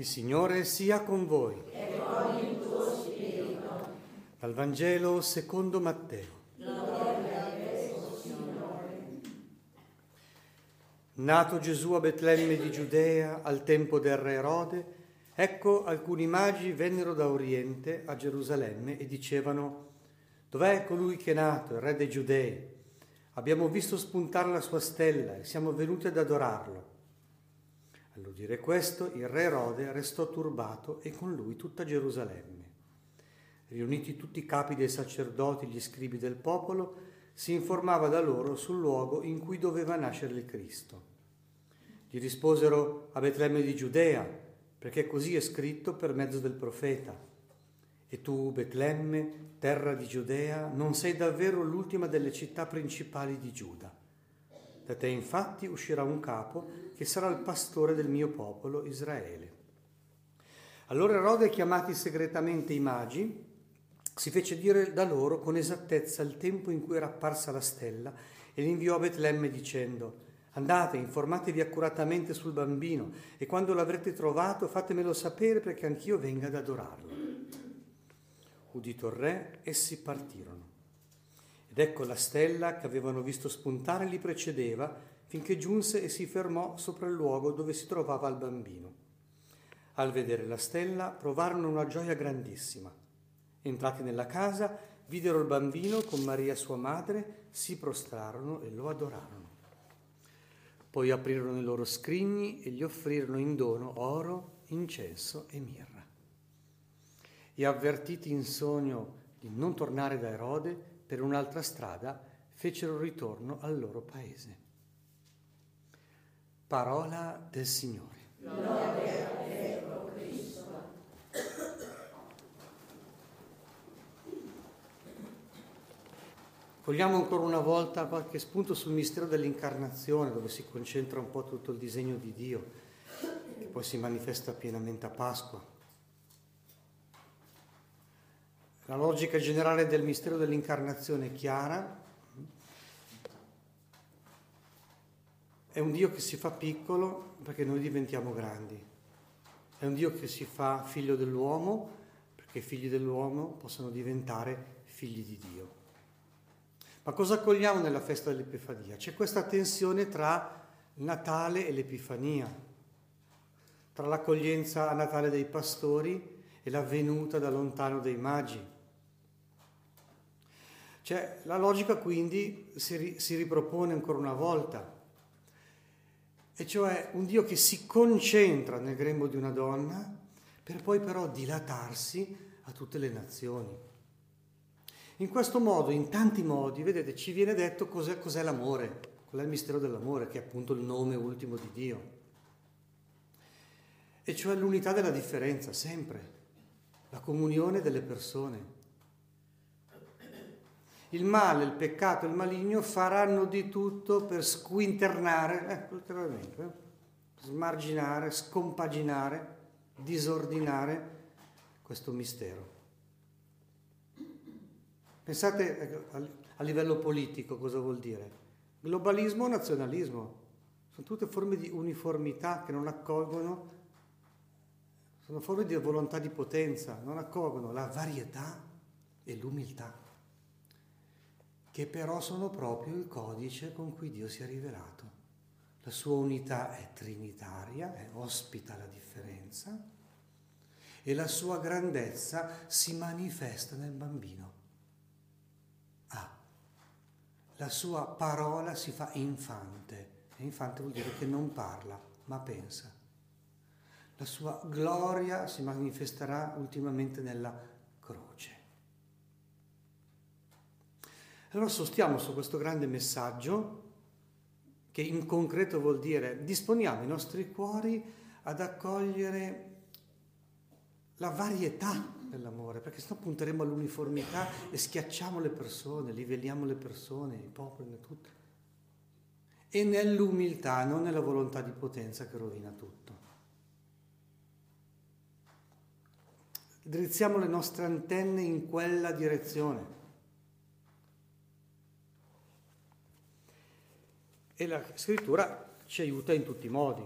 Il Signore sia con voi. E con il tuo spirito. Dal Vangelo secondo Matteo. Nato Gesù a Betlemme di Giudea al tempo del re Erode, ecco alcuni magi vennero da Oriente a Gerusalemme e dicevano, dov'è colui che è nato, il re dei Giudei? Abbiamo visto spuntare la sua stella e siamo venuti ad adorarlo. All'udire questo, il re Erode restò turbato e con lui tutta Gerusalemme. Riuniti tutti i capi dei sacerdoti, gli scribi del popolo, si informava da loro sul luogo in cui doveva nascere il Cristo. Gli risposero a Betlemme di Giudea, perché così è scritto per mezzo del profeta. E tu, Betlemme, terra di Giudea, non sei davvero l'ultima delle città principali di Giuda. Da te infatti uscirà un capo che sarà il pastore del mio popolo Israele. Allora Erode, chiamati segretamente i magi, si fece dire da loro con esattezza il tempo in cui era apparsa la stella e li inviò a Betlemme dicendo Andate, informatevi accuratamente sul bambino e quando l'avrete trovato fatemelo sapere perché anch'io venga ad adorarlo. Udito il re, essi partirono. Ed ecco la stella che avevano visto spuntare li precedeva finché giunse e si fermò sopra il luogo dove si trovava il bambino. Al vedere la stella provarono una gioia grandissima. Entrati nella casa, videro il bambino con Maria sua madre, si prostrarono e lo adorarono. Poi aprirono i loro scrigni e gli offrirono in dono oro, incenso e mirra. E avvertiti in sogno di non tornare da Erode per un'altra strada, fecero ritorno al loro paese. Parola del Signore. Gloria a te, Cristo. Cogliamo ancora una volta qualche spunto sul mistero dell'incarnazione, dove si concentra un po' tutto il disegno di Dio, che poi si manifesta pienamente a Pasqua. La logica generale del mistero dell'incarnazione è chiara. È un Dio che si fa piccolo perché noi diventiamo grandi. È un Dio che si fa figlio dell'uomo perché i figli dell'uomo possano diventare figli di Dio. Ma cosa cogliamo nella festa dell'Epifania? C'è questa tensione tra Natale e l'Epifania, tra l'accoglienza a Natale dei pastori e la venuta da lontano dei magi. Cioè, la logica quindi si, ri, si ripropone ancora una volta, e cioè un Dio che si concentra nel grembo di una donna per poi però dilatarsi a tutte le nazioni. In questo modo, in tanti modi, vedete, ci viene detto cos'è, cos'è l'amore, qual è il mistero dell'amore, che è appunto il nome ultimo di Dio. E cioè l'unità della differenza, sempre, la comunione delle persone. Il male, il peccato, il maligno faranno di tutto per squinternare, letteralmente, eh, smarginare, scompaginare, disordinare questo mistero. Pensate a livello politico cosa vuol dire. Globalismo o nazionalismo. Sono tutte forme di uniformità che non accolgono, sono forme di volontà di potenza, non accolgono la varietà e l'umiltà, che però sono proprio il codice con cui Dio si è rivelato. La sua unità è trinitaria, è, ospita la differenza e la sua grandezza si manifesta nel bambino la sua parola si fa infante. E infante vuol dire che non parla, ma pensa. La sua gloria si manifesterà ultimamente nella croce. Allora sostiamo su questo grande messaggio che in concreto vuol dire disponiamo i nostri cuori ad accogliere la varietà nell'amore, perché sennò punteremo all'uniformità e schiacciamo le persone, livelliamo le persone, i popoli, tutto. E nell'umiltà, non nella volontà di potenza che rovina tutto. Drizziamo le nostre antenne in quella direzione. E la scrittura ci aiuta in tutti i modi.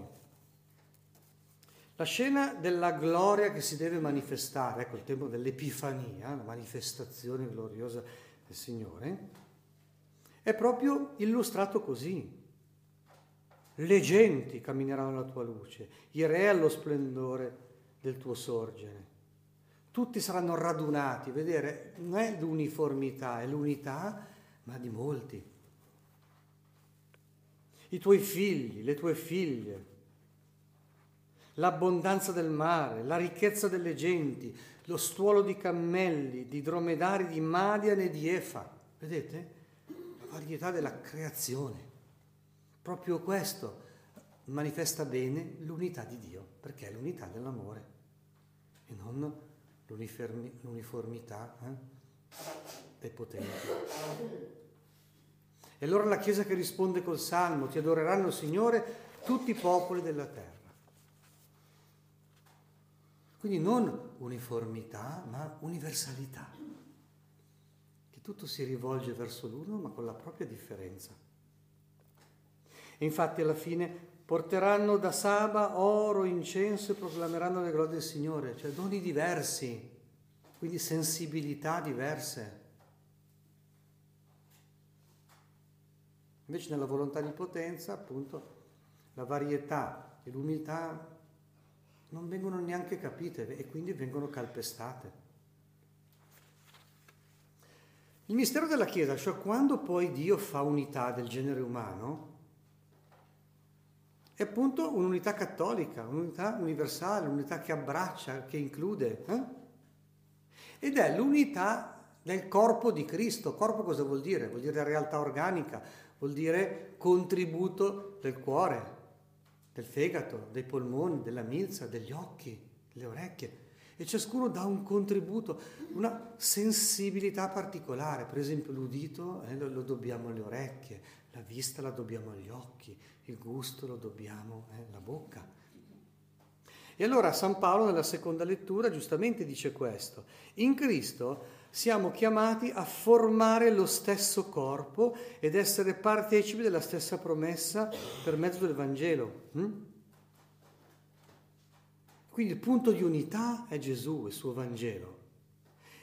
La scena della gloria che si deve manifestare, ecco il tempo dell'Epifania, la manifestazione gloriosa del Signore, è proprio illustrato così. Le genti cammineranno alla tua luce, i re allo splendore del tuo sorgere. Tutti saranno radunati, vedere, non è l'uniformità, è l'unità, ma di molti. I tuoi figli, le tue figlie, l'abbondanza del mare, la ricchezza delle genti, lo stuolo di cammelli, di dromedari di Madian e di Efa. Vedete? La varietà della creazione. Proprio questo manifesta bene l'unità di Dio, perché è l'unità dell'amore e non l'uniformità eh, dei potenti. E allora la Chiesa che risponde col Salmo, ti adoreranno Signore tutti i popoli della terra. Quindi non uniformità, ma universalità. Che tutto si rivolge verso l'uno, ma con la propria differenza. E infatti alla fine porteranno da Saba oro, incenso e proclameranno le glorie del Signore, cioè doni diversi, quindi sensibilità diverse. Invece nella volontà di potenza, appunto, la varietà e l'umiltà non vengono neanche capite e quindi vengono calpestate. Il mistero della Chiesa, cioè quando poi Dio fa unità del genere umano, è appunto un'unità cattolica, un'unità universale, un'unità che abbraccia, che include. Eh? Ed è l'unità del corpo di Cristo. Corpo cosa vuol dire? Vuol dire realtà organica, vuol dire contributo del cuore, del fegato, dei polmoni, della milza, degli occhi, delle orecchie. E ciascuno dà un contributo, una sensibilità particolare. Per esempio l'udito eh, lo, lo, dobbiamo alle orecchie, la vista la dobbiamo agli occhi, il gusto lo dobbiamo eh, alla bocca. E allora San Paolo nella seconda lettura giustamente dice questo. In Cristo siamo chiamati a formare lo stesso corpo ed essere partecipi della stessa promessa per mezzo del Vangelo. Hm? Quindi il punto di unità è Gesù, il suo Vangelo.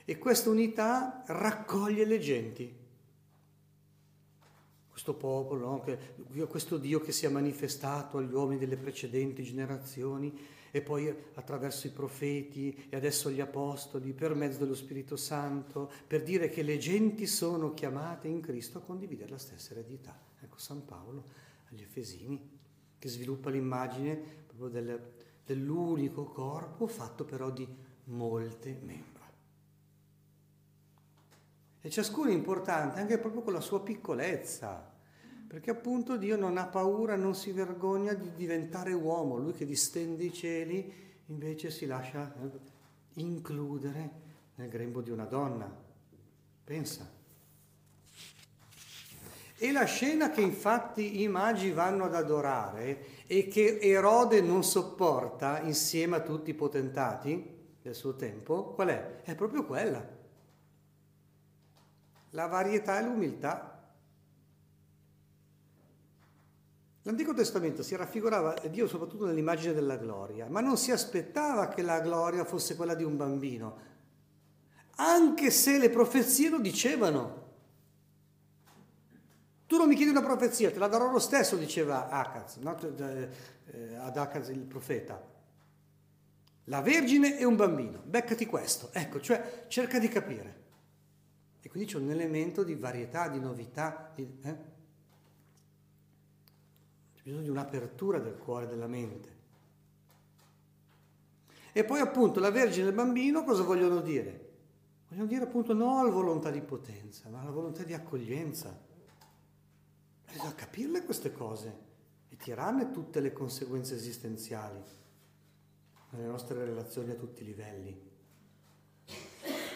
E questa unità raccoglie le genti. Questo popolo, no? questo Dio che si è manifestato agli uomini delle precedenti generazioni e poi attraverso i profeti e adesso gli apostoli, per mezzo dello Spirito Santo, per dire che le genti sono chiamate in Cristo a condividere la stessa eredità. Ecco San Paolo agli Efesini, che sviluppa l'immagine proprio del, dell'unico corpo fatto però di molte membra. E ciascuno è importante anche proprio con la sua piccolezza, perché appunto Dio non ha paura, non si vergogna di diventare uomo, lui che distende i cieli invece si lascia eh, includere nel grembo di una donna. Pensa. E la scena che infatti i magi vanno ad adorare e che Erode non sopporta insieme a tutti i potentati del suo tempo, qual è? È proprio quella. La varietà e l'umiltà L'Antico Testamento si raffigurava Dio soprattutto nell'immagine della gloria, ma non si aspettava che la gloria fosse quella di un bambino, anche se le profezie lo dicevano. Tu non mi chiedi una profezia, te la darò lo stesso, diceva Acaz, no? Eh, ad Acaz il profeta. La Vergine e un bambino, beccati questo. Ecco, cioè cerca di capire. E quindi c'è un elemento di varietà, di novità, di, eh? C'è bisogno di un'apertura del cuore e della mente. E poi appunto la Vergine e il bambino cosa vogliono dire? Vogliono dire appunto no alla volontà di potenza, ma alla volontà di accoglienza. Bisogna capirle queste cose e tirarne tutte le conseguenze esistenziali nelle nostre relazioni a tutti i livelli.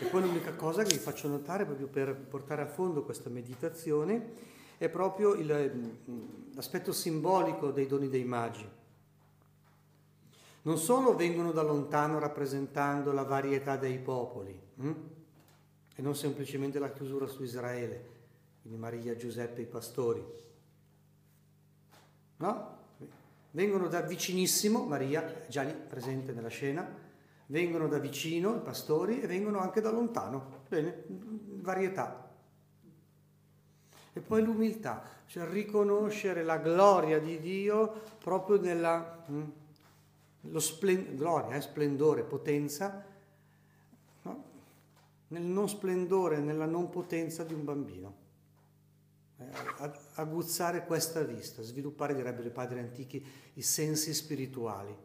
E poi l'unica cosa che vi faccio notare proprio per portare a fondo questa meditazione è proprio il, l'aspetto simbolico dei doni dei magi. Non solo vengono da lontano rappresentando la varietà dei popoli, hm? e non semplicemente la chiusura su Israele, quindi Maria, Giuseppe i pastori. No? vengono da vicinissimo, Maria, già lì presente nella scena, vengono da vicino i pastori e vengono anche da lontano. Bene, varietà. E poi l'umiltà, cioè riconoscere la gloria di Dio proprio nella mm, lo splen- gloria, eh, splendore, potenza, no? nel non splendore, nella non potenza di un bambino aguzzare questa vista, sviluppare, direbbero i padri antichi, i sensi spirituali.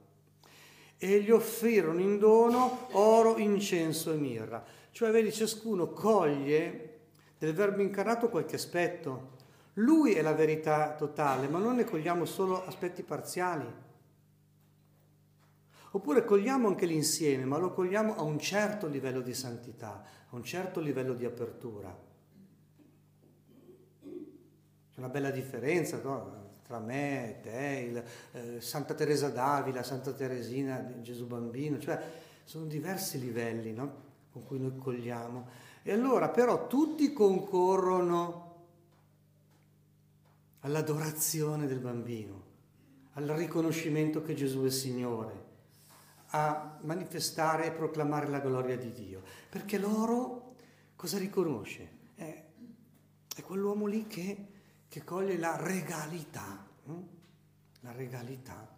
E gli offrirono in dono oro, incenso e mirra. Cioè, vedi, ciascuno coglie del verbo incarnato qualche aspetto. Lui è la verità totale, ma noi ne cogliamo solo aspetti parziali. Oppure cogliamo anche l'insieme, ma lo cogliamo a un certo livello di santità, a un certo livello di apertura una bella differenza no? tra me te, il, eh, Santa Teresa d'Avila, Santa Teresina, Gesù Bambino, cioè sono diversi livelli no? con cui noi cogliamo. E allora però tutti concorrono all'adorazione del bambino, al riconoscimento che Gesù è Signore, a manifestare e proclamare la gloria di Dio. Perché loro cosa riconosce? È, è quell'uomo lì che che coglie la regalità, hm? la regalità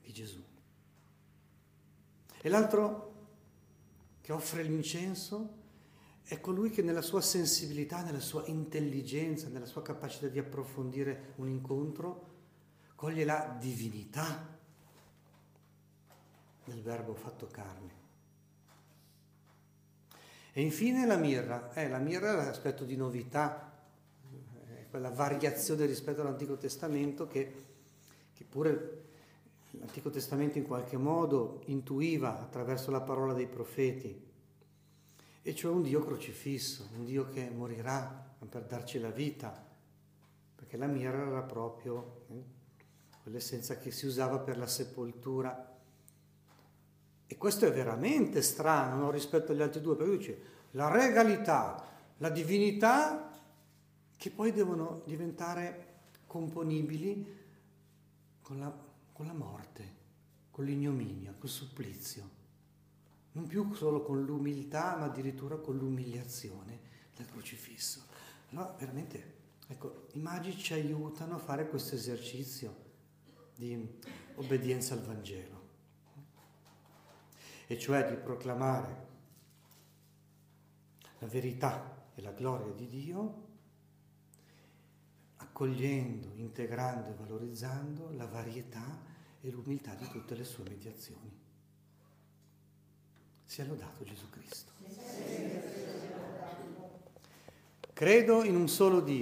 di Gesù. E l'altro che offre l'incenso è colui che nella sua sensibilità, nella sua intelligenza, nella sua capacità di approfondire un incontro, coglie la divinità del verbo fatto carne. E infine la mirra. Eh, la mirra è l'aspetto di novità, quella variazione rispetto all'Antico Testamento che, che pure l'Antico Testamento in qualche modo intuiva attraverso la parola dei profeti, e cioè un Dio crocifisso, un Dio che morirà per darci la vita, perché la mira era proprio eh, quell'essenza che si usava per la sepoltura. E questo è veramente strano no? rispetto agli altri due, perché dice la regalità, la divinità che poi devono diventare componibili con la, con la morte, con l'ignominia, col supplizio. Non più solo con l'umiltà, ma addirittura con l'umiliazione del crocifisso. Allora, veramente, ecco, i magi ci aiutano a fare questo esercizio di obbedienza al Vangelo, e cioè di proclamare la verità e la gloria di Dio accogliendo, integrando e valorizzando la varietà e l'umiltà di tutte le sue mediazioni. Sia lodato Gesù Cristo. Credo in un solo Dio.